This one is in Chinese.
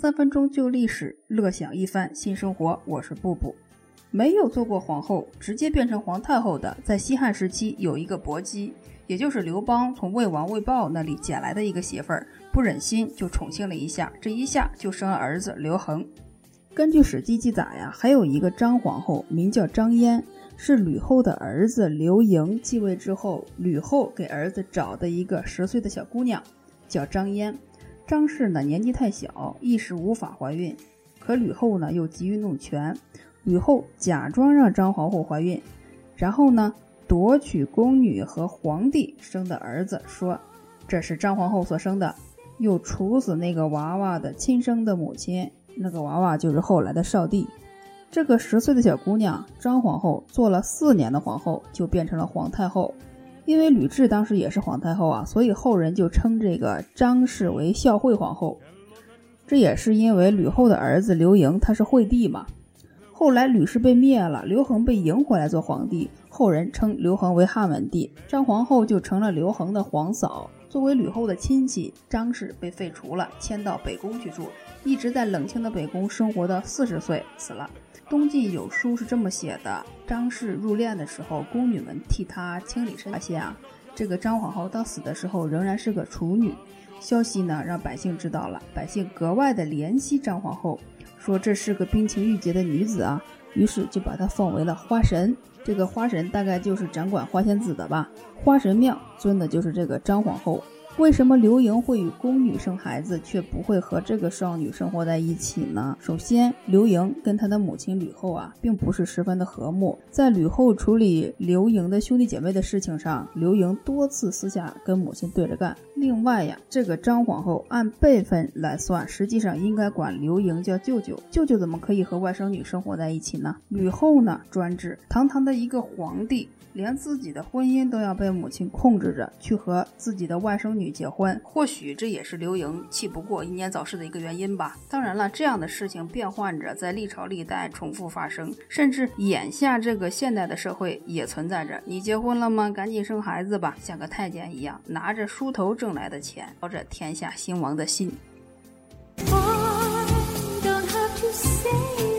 三分钟旧历史，乐享一番新生活。我是布布。没有做过皇后，直接变成皇太后的，在西汉时期有一个薄姬，也就是刘邦从魏王魏豹那里捡来的一个媳妇儿，不忍心就宠幸了一下，这一下就生了儿子刘恒。根据《史记》记载呀，还有一个张皇后，名叫张嫣，是吕后的儿子刘盈继位之后，吕后给儿子找的一个十岁的小姑娘，叫张嫣。张氏呢年纪太小，一时无法怀孕，可吕后呢又急于弄权。吕后假装让张皇后怀孕，然后呢夺取宫女和皇帝生的儿子，说这是张皇后所生的，又处死那个娃娃的亲生的母亲，那个娃娃就是后来的少帝。这个十岁的小姑娘张皇后做了四年的皇后，就变成了皇太后。因为吕雉当时也是皇太后啊，所以后人就称这个张氏为孝惠皇后。这也是因为吕后的儿子刘盈他是惠帝嘛。后来吕氏被灭了，刘恒被迎回来做皇帝，后人称刘恒为汉文帝，张皇后就成了刘恒的皇嫂。作为吕后的亲戚，张氏被废除了，迁到北宫去住，一直在冷清的北宫生活到四十岁死了。东晋有书是这么写的：张氏入殓的时候，宫女们替她清理身，发现啊，这个张皇后到死的时候仍然是个处女。消息呢让百姓知道了，百姓格外的怜惜张皇后。说这是个冰清玉洁的女子啊，于是就把她奉为了花神。这个花神大概就是掌管花仙子的吧。花神庙尊的就是这个张皇后。为什么刘盈会与宫女生孩子，却不会和这个少女生活在一起呢？首先，刘盈跟他的母亲吕后啊，并不是十分的和睦。在吕后处理刘盈的兄弟姐妹的事情上，刘盈多次私下跟母亲对着干。另外呀，这个张皇后按辈分来算，实际上应该管刘盈叫舅舅。舅舅怎么可以和外甥女生活在一起呢？吕后呢，专制，堂堂的一个皇帝。连自己的婚姻都要被母亲控制着去和自己的外甥女结婚，或许这也是刘盈气不过英年早逝的一个原因吧。当然了，这样的事情变换着在历朝历代重复发生，甚至眼下这个现代的社会也存在着。你结婚了吗？赶紧生孩子吧，像个太监一样，拿着梳头挣来的钱，操着天下兴亡的心。Don't have to say